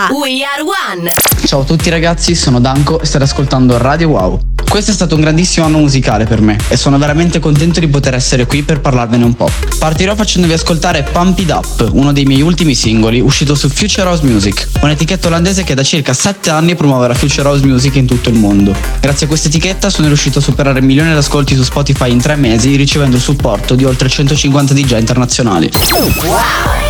a We Are One. Ciao a tutti ragazzi, sono Danko e state ascoltando Radio Wow. Questo è stato un grandissimo anno musicale per me e sono veramente contento di poter essere qui per parlarvene un po'. Partirò facendovi ascoltare Pump It Up, uno dei miei ultimi singoli uscito su Future House Music, un'etichetta olandese che da circa 7 anni promuove la Future House Music in tutto il mondo. Grazie a questa etichetta sono riuscito a superare milioni di ascolti su Spotify in 3 mesi ricevendo il supporto di oltre 150 DJ internazionali. Wow!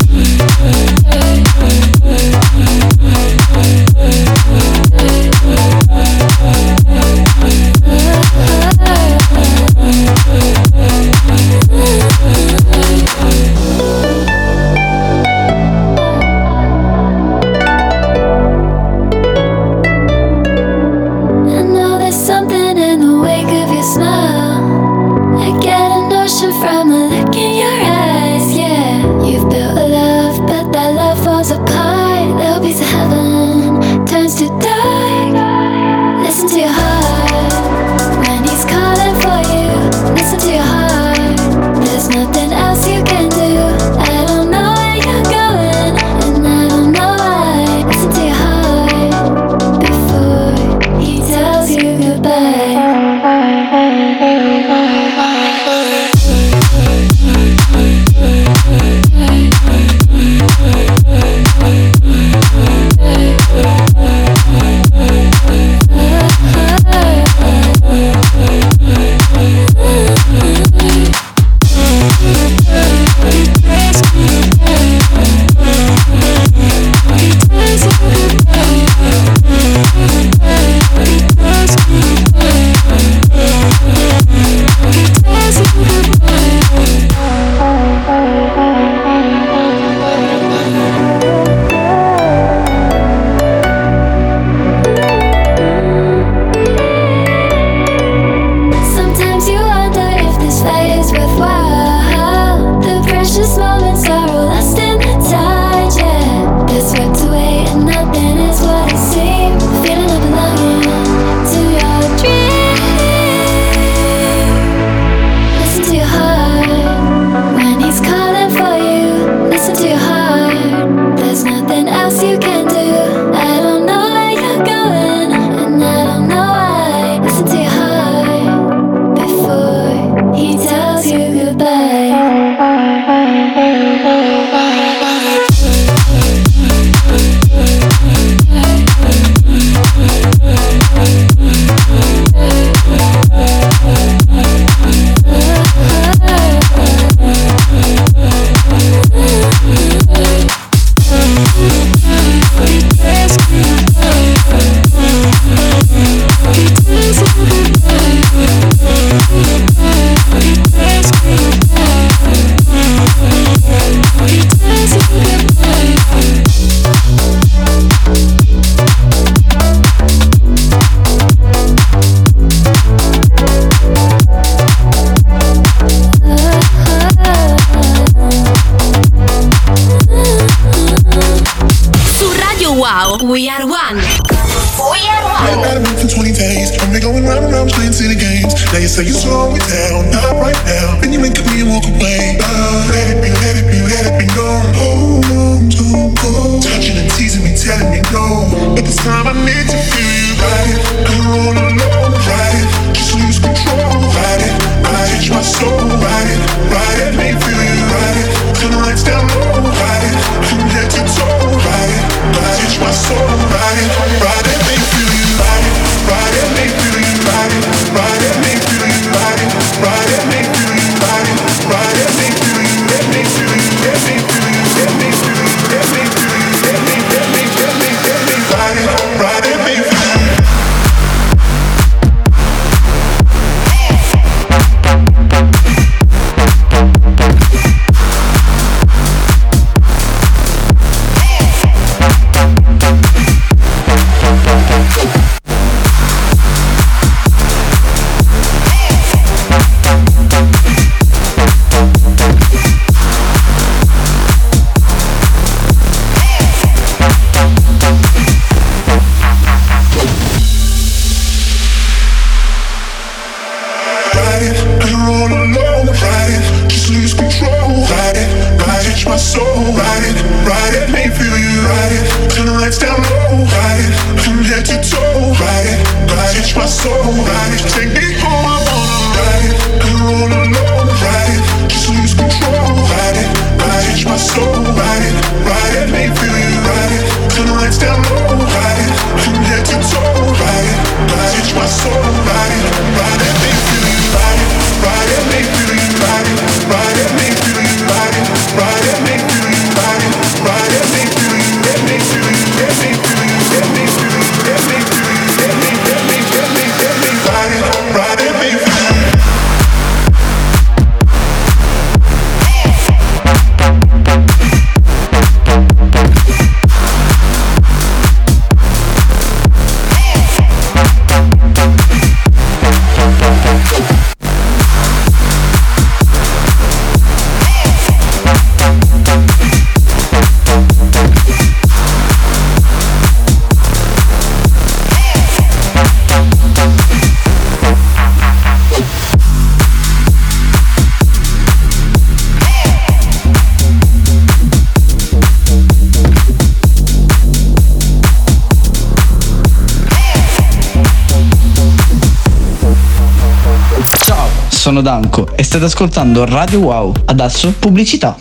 sono Danko e state ascoltando Radio Wow. Adesso pubblicità.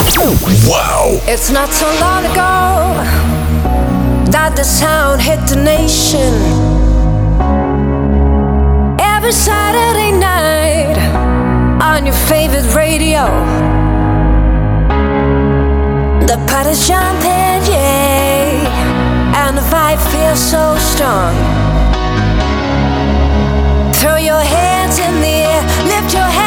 Wow. It's not so long ago that the sound hit the nation. Every Saturday night on your favorite radio. The party's jumping, yeah. And the vibe feels so strong. Throw your hands in the Put your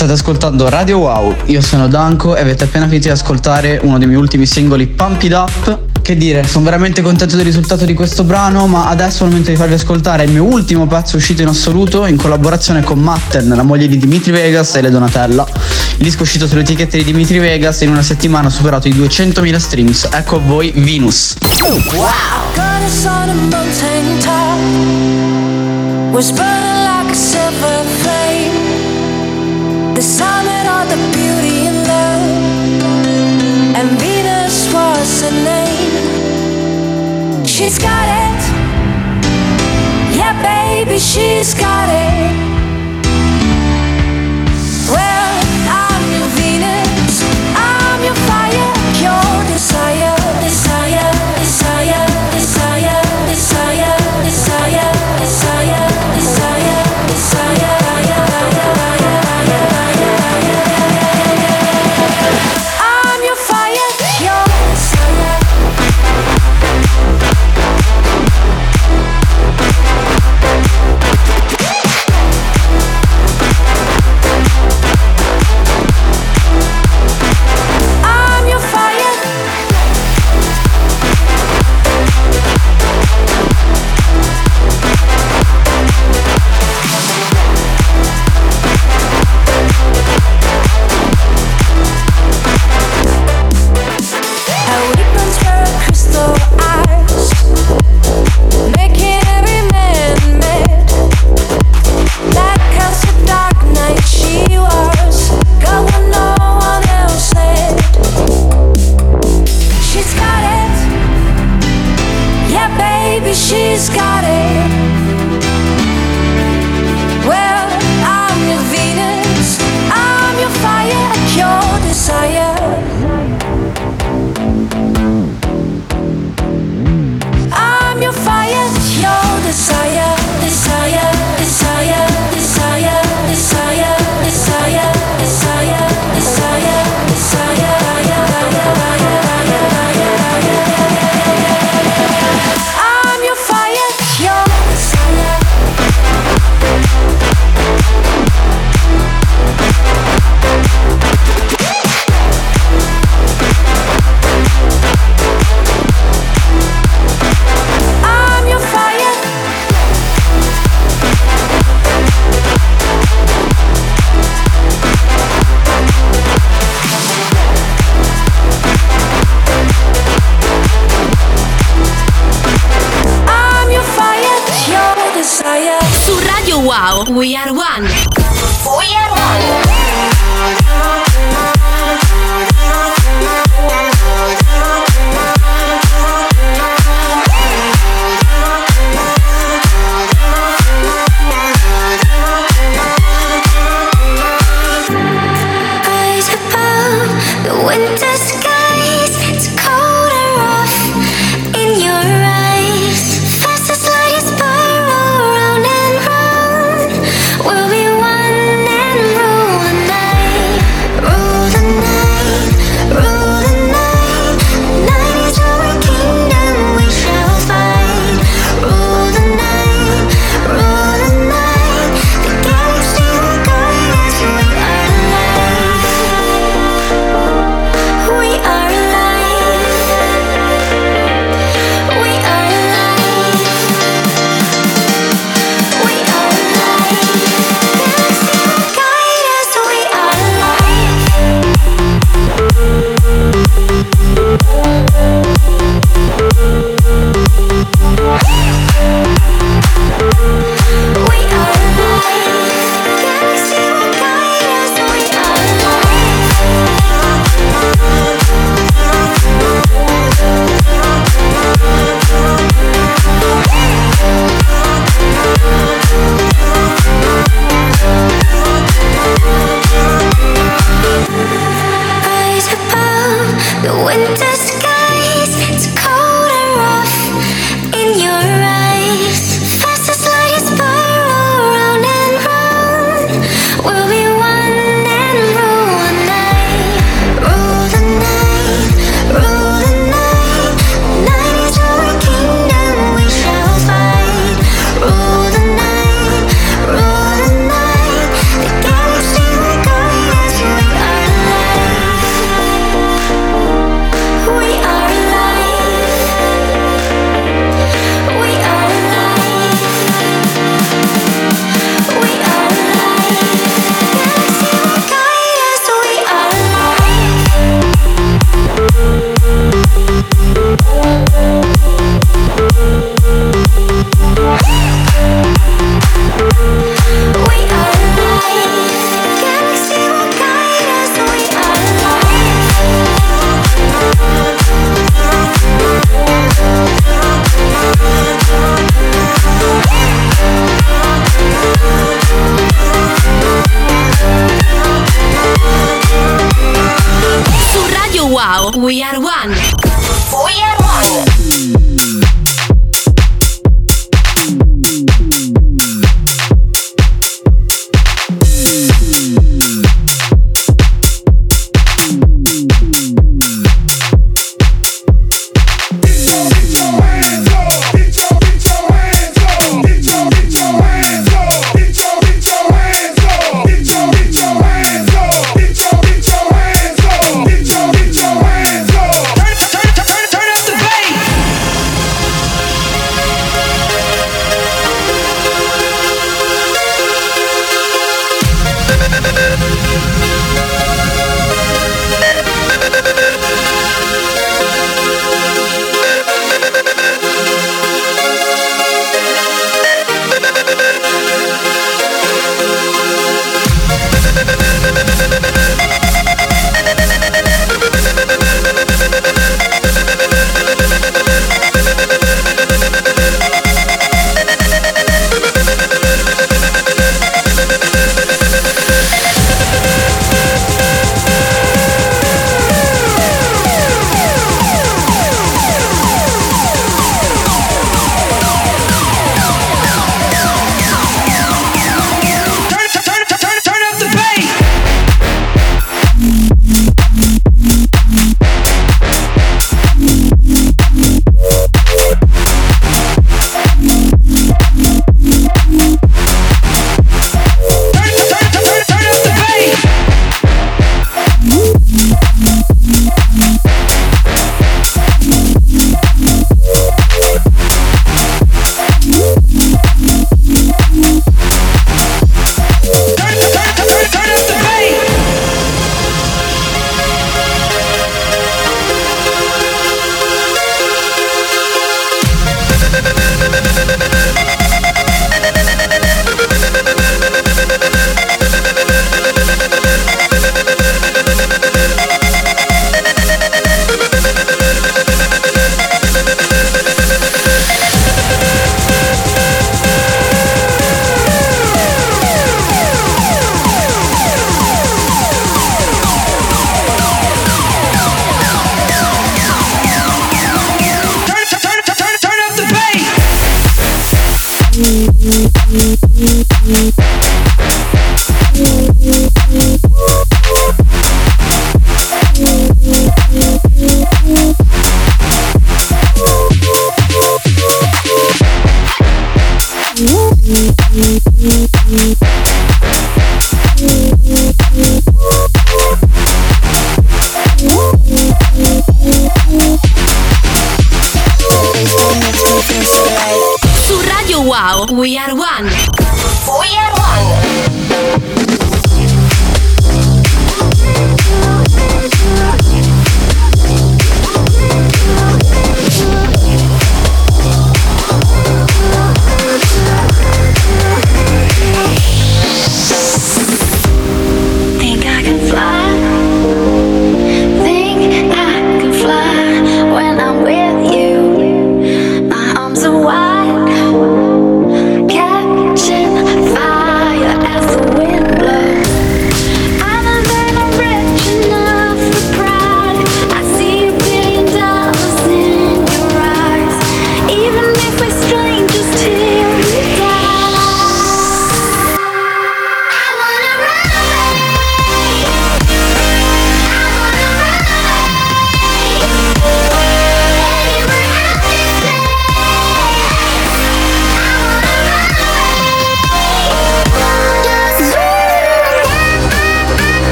state ascoltando Radio Wow. Io sono Danko e avete appena finito di ascoltare uno dei miei ultimi singoli Pump It Up. Che dire, sono veramente contento del risultato di questo brano, ma adesso è il momento di farvi ascoltare il mio ultimo pezzo uscito in assoluto in collaborazione con Matten, la moglie di Dimitri Vegas e le Donatella. Il disco uscito sulle etichette di Dimitri Vegas e in una settimana ha superato i 200.000 streams. Ecco a voi Venus. Got The summit of the beauty and love. And Venus was her name. She's got it. Yeah, baby, she's got it.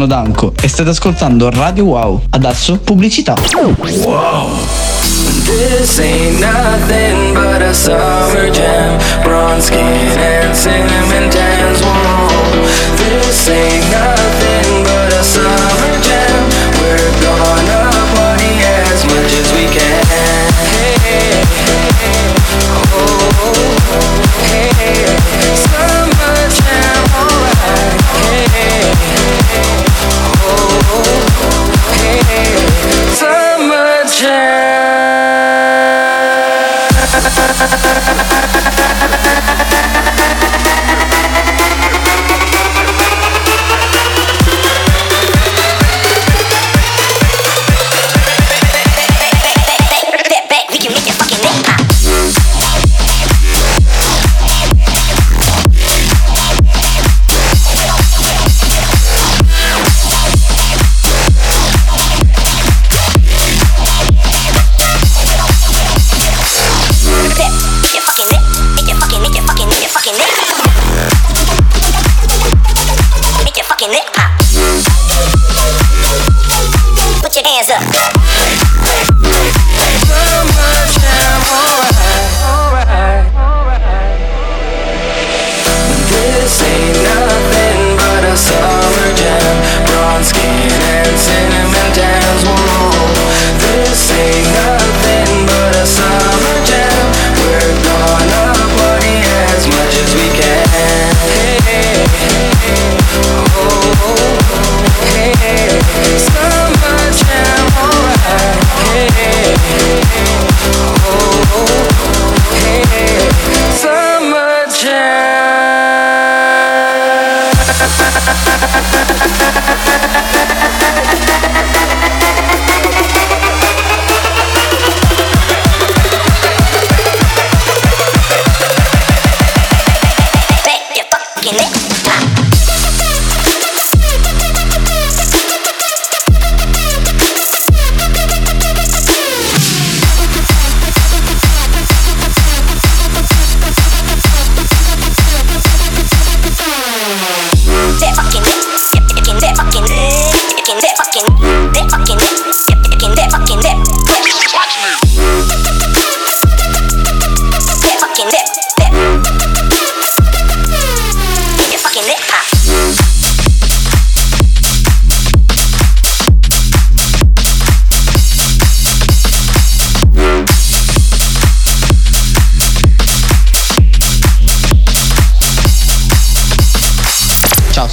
Sono Danko e state ascoltando Radio Wow. Adesso pubblicità. This ain't nothing but a summer jam. Bronze skin and cinnamon tans. Whoa. This ain't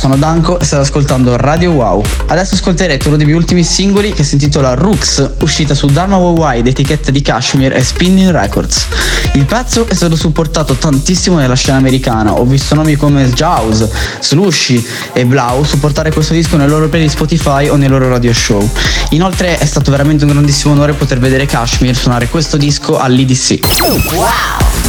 sono Danko e state ascoltando Radio Wow. Adesso ascolterete uno dei miei ultimi singoli che si intitola Rooks, uscita su Dharma Worldwide, etichetta di Kashmir e Spinning Records. Il pezzo è stato supportato tantissimo nella scena americana, ho visto nomi come Jaws, Slushy e Blau supportare questo disco nel loro playlist Spotify o nei loro radio show. Inoltre è stato veramente un grandissimo onore poter vedere Kashmir suonare questo disco all'EDC. When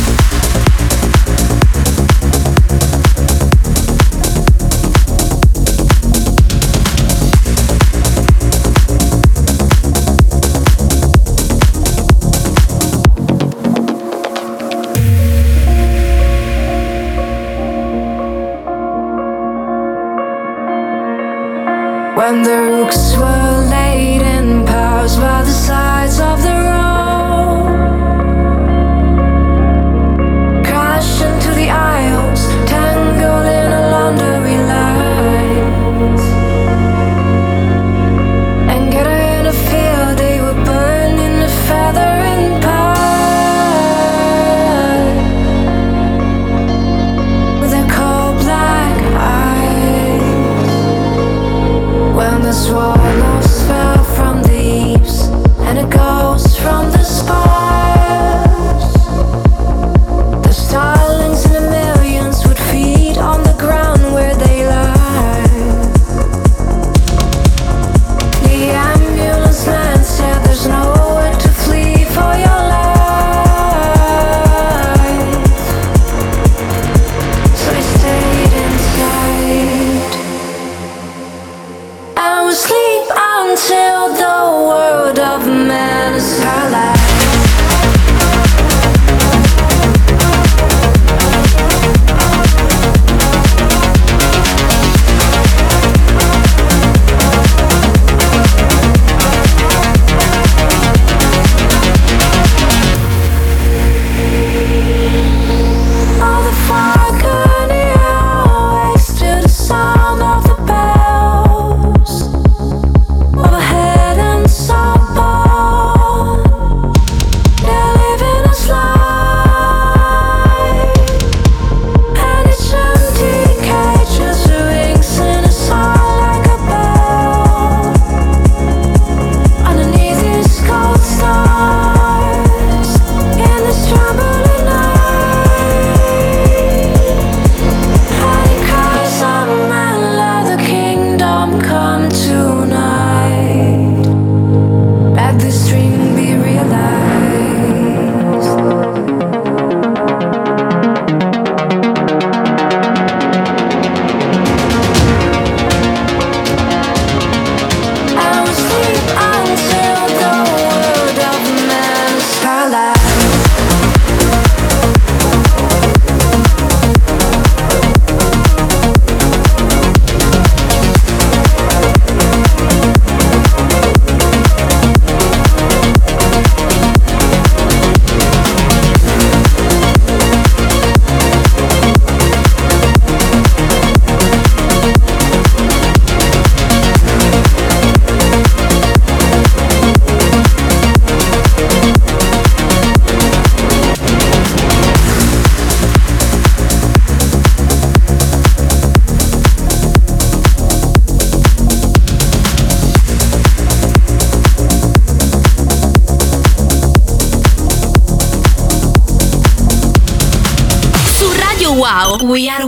we out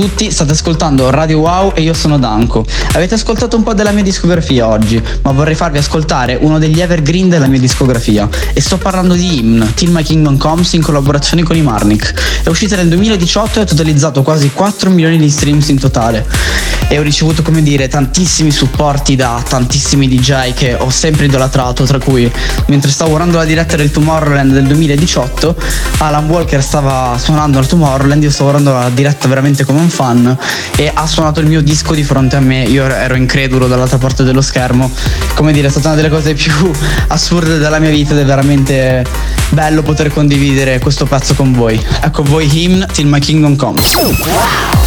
tutti, state ascoltando Radio Wow e io sono Danko. Avete ascoltato un po' della mia discografia oggi, ma vorrei farvi ascoltare uno degli evergreen della mia discografia. E sto parlando di Hymn, Till My Kingdom Comes in collaborazione con i Marnik. È uscita nel 2018 e ha totalizzato quasi 4 milioni di streams in totale. E ho ricevuto, come dire, tantissimi supporti da tantissimi DJ che ho sempre idolatrato, tra cui mentre stavo guardando la diretta del Tomorrowland del 2018, Alan Walker stava suonando al Tomorrowland, io stavo guardando la diretta veramente come un fan e ha suonato il mio disco di fronte a me, io ero incredulo dall'altra parte dello schermo, come dire, è stata una delle cose più assurde della mia vita ed è veramente bello poter condividere questo pezzo con voi. Ecco voi Hymn Till My Kingdom Comes. Out.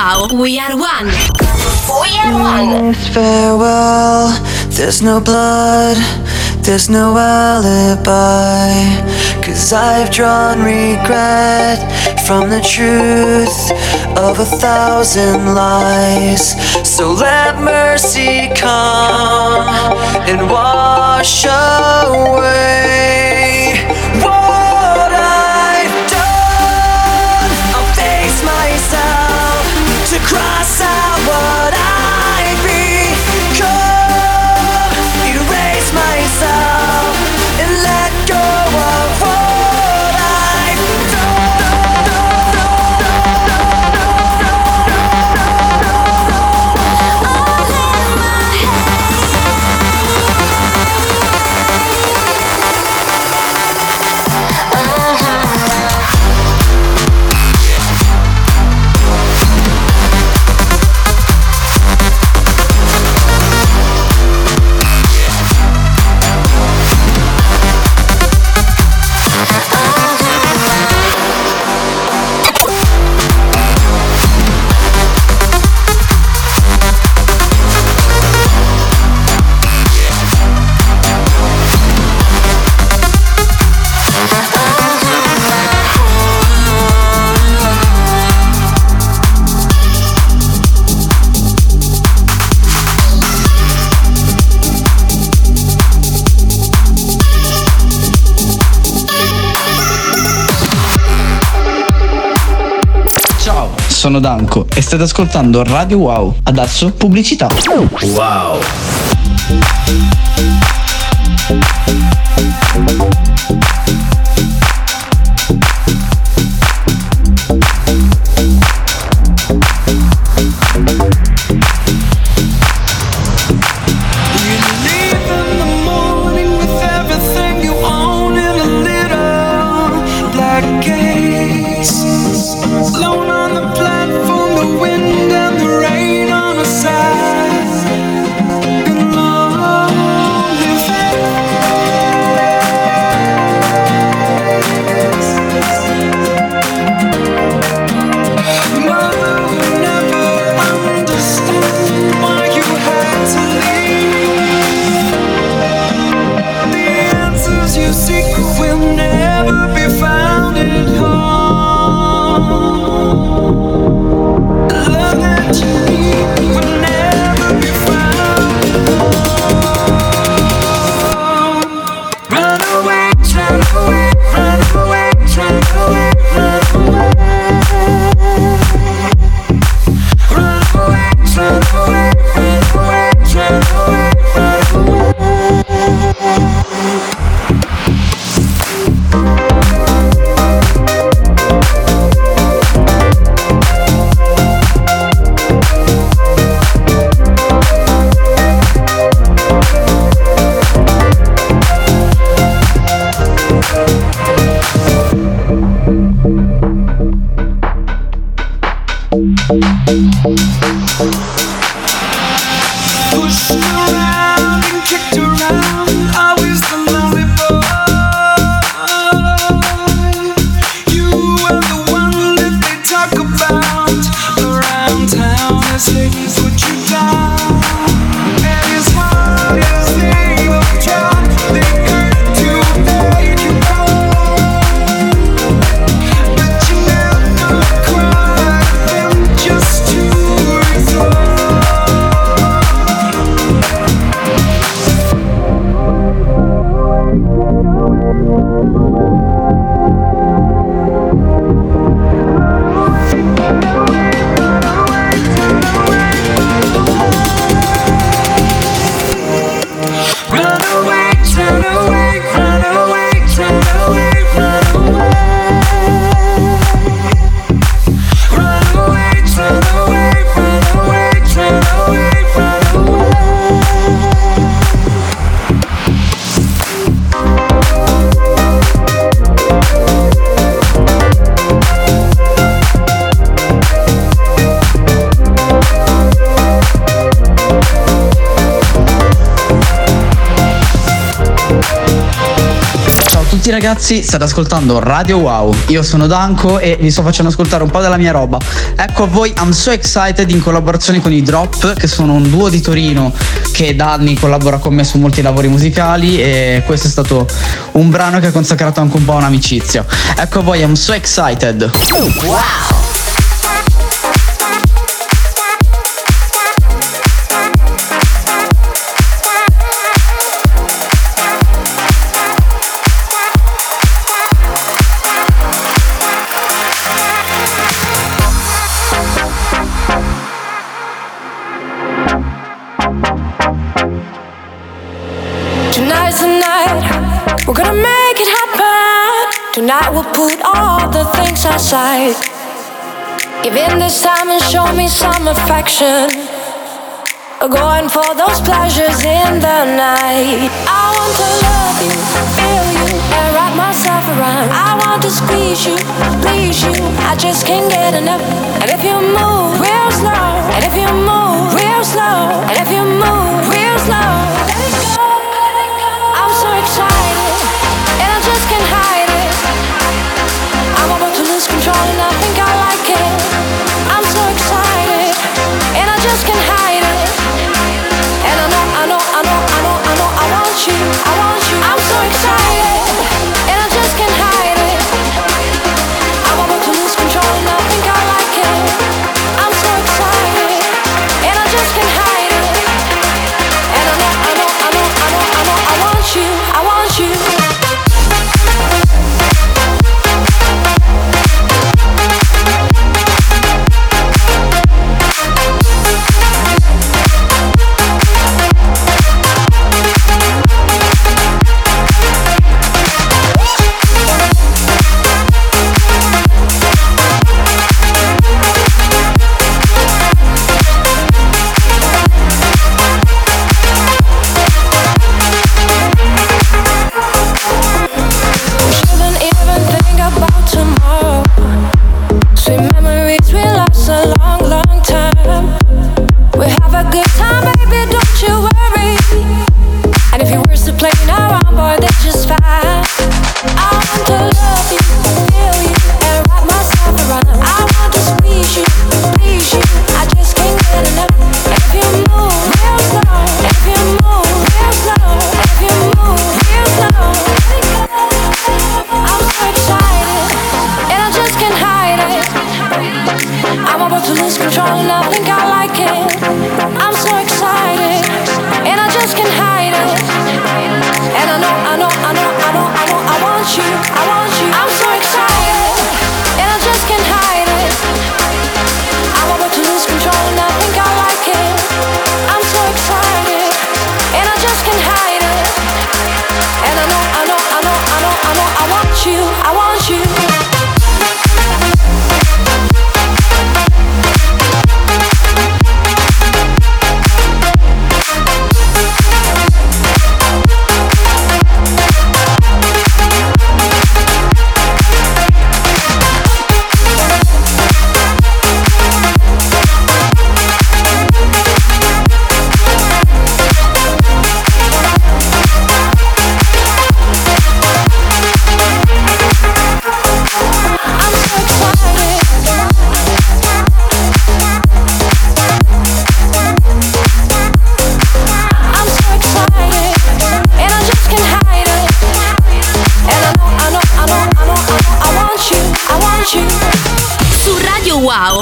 Wow, we are one. We are one. Farewell, there's no blood, there's no alibi. Cause I've drawn regret from the truth of a thousand lies. So let mercy come and wash away sono Danko e state ascoltando Radio Wow. Adesso pubblicità. Wow. ragazzi, state ascoltando Radio Wow. Io sono Danko e vi sto facendo ascoltare un po' della mia roba. Ecco a voi I'm So Excited in collaborazione con i Drop, che sono un duo di Torino che da anni collabora con me su molti lavori musicali e questo è stato un brano che ha consacrato anche un po' un'amicizia. Ecco a voi I'm So Excited. Wow! will put all the things aside. Give in this time and show me some affection. Going for those pleasures in the night. I want to love you, feel you, and wrap myself around. I want to squeeze you, please you. I just can't get enough. And if you move real slow, and if you move real slow, and if you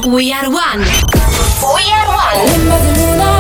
We are one. We are one.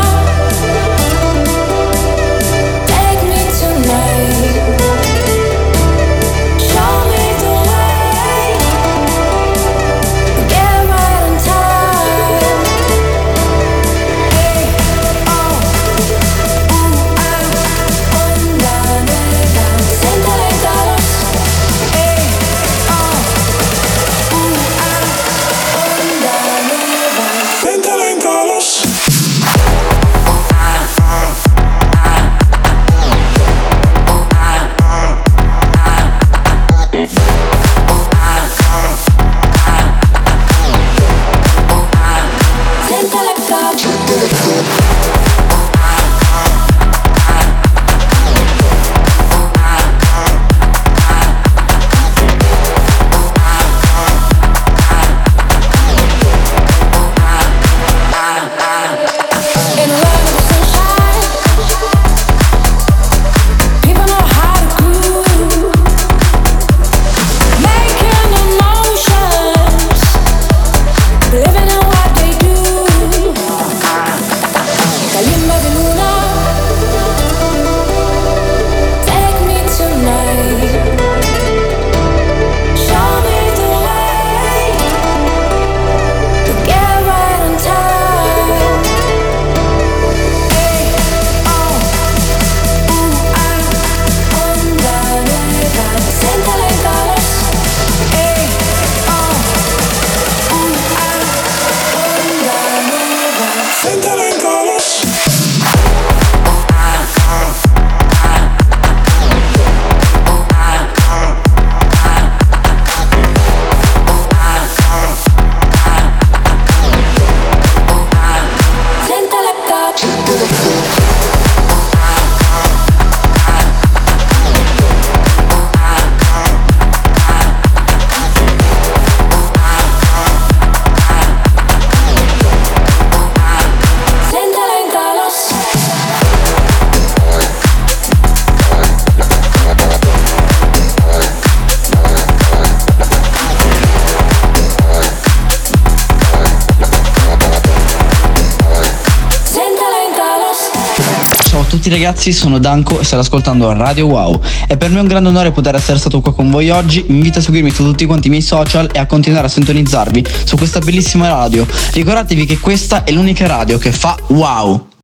Tutti ragazzi, sono Danko e state ascoltando Radio Wow. È per me un grande onore poter essere stato qua con voi oggi. Vi invito a seguirmi su tutti quanti i miei social e a continuare a sintonizzarvi su questa bellissima radio. Ricordatevi che questa è l'unica radio che fa wow.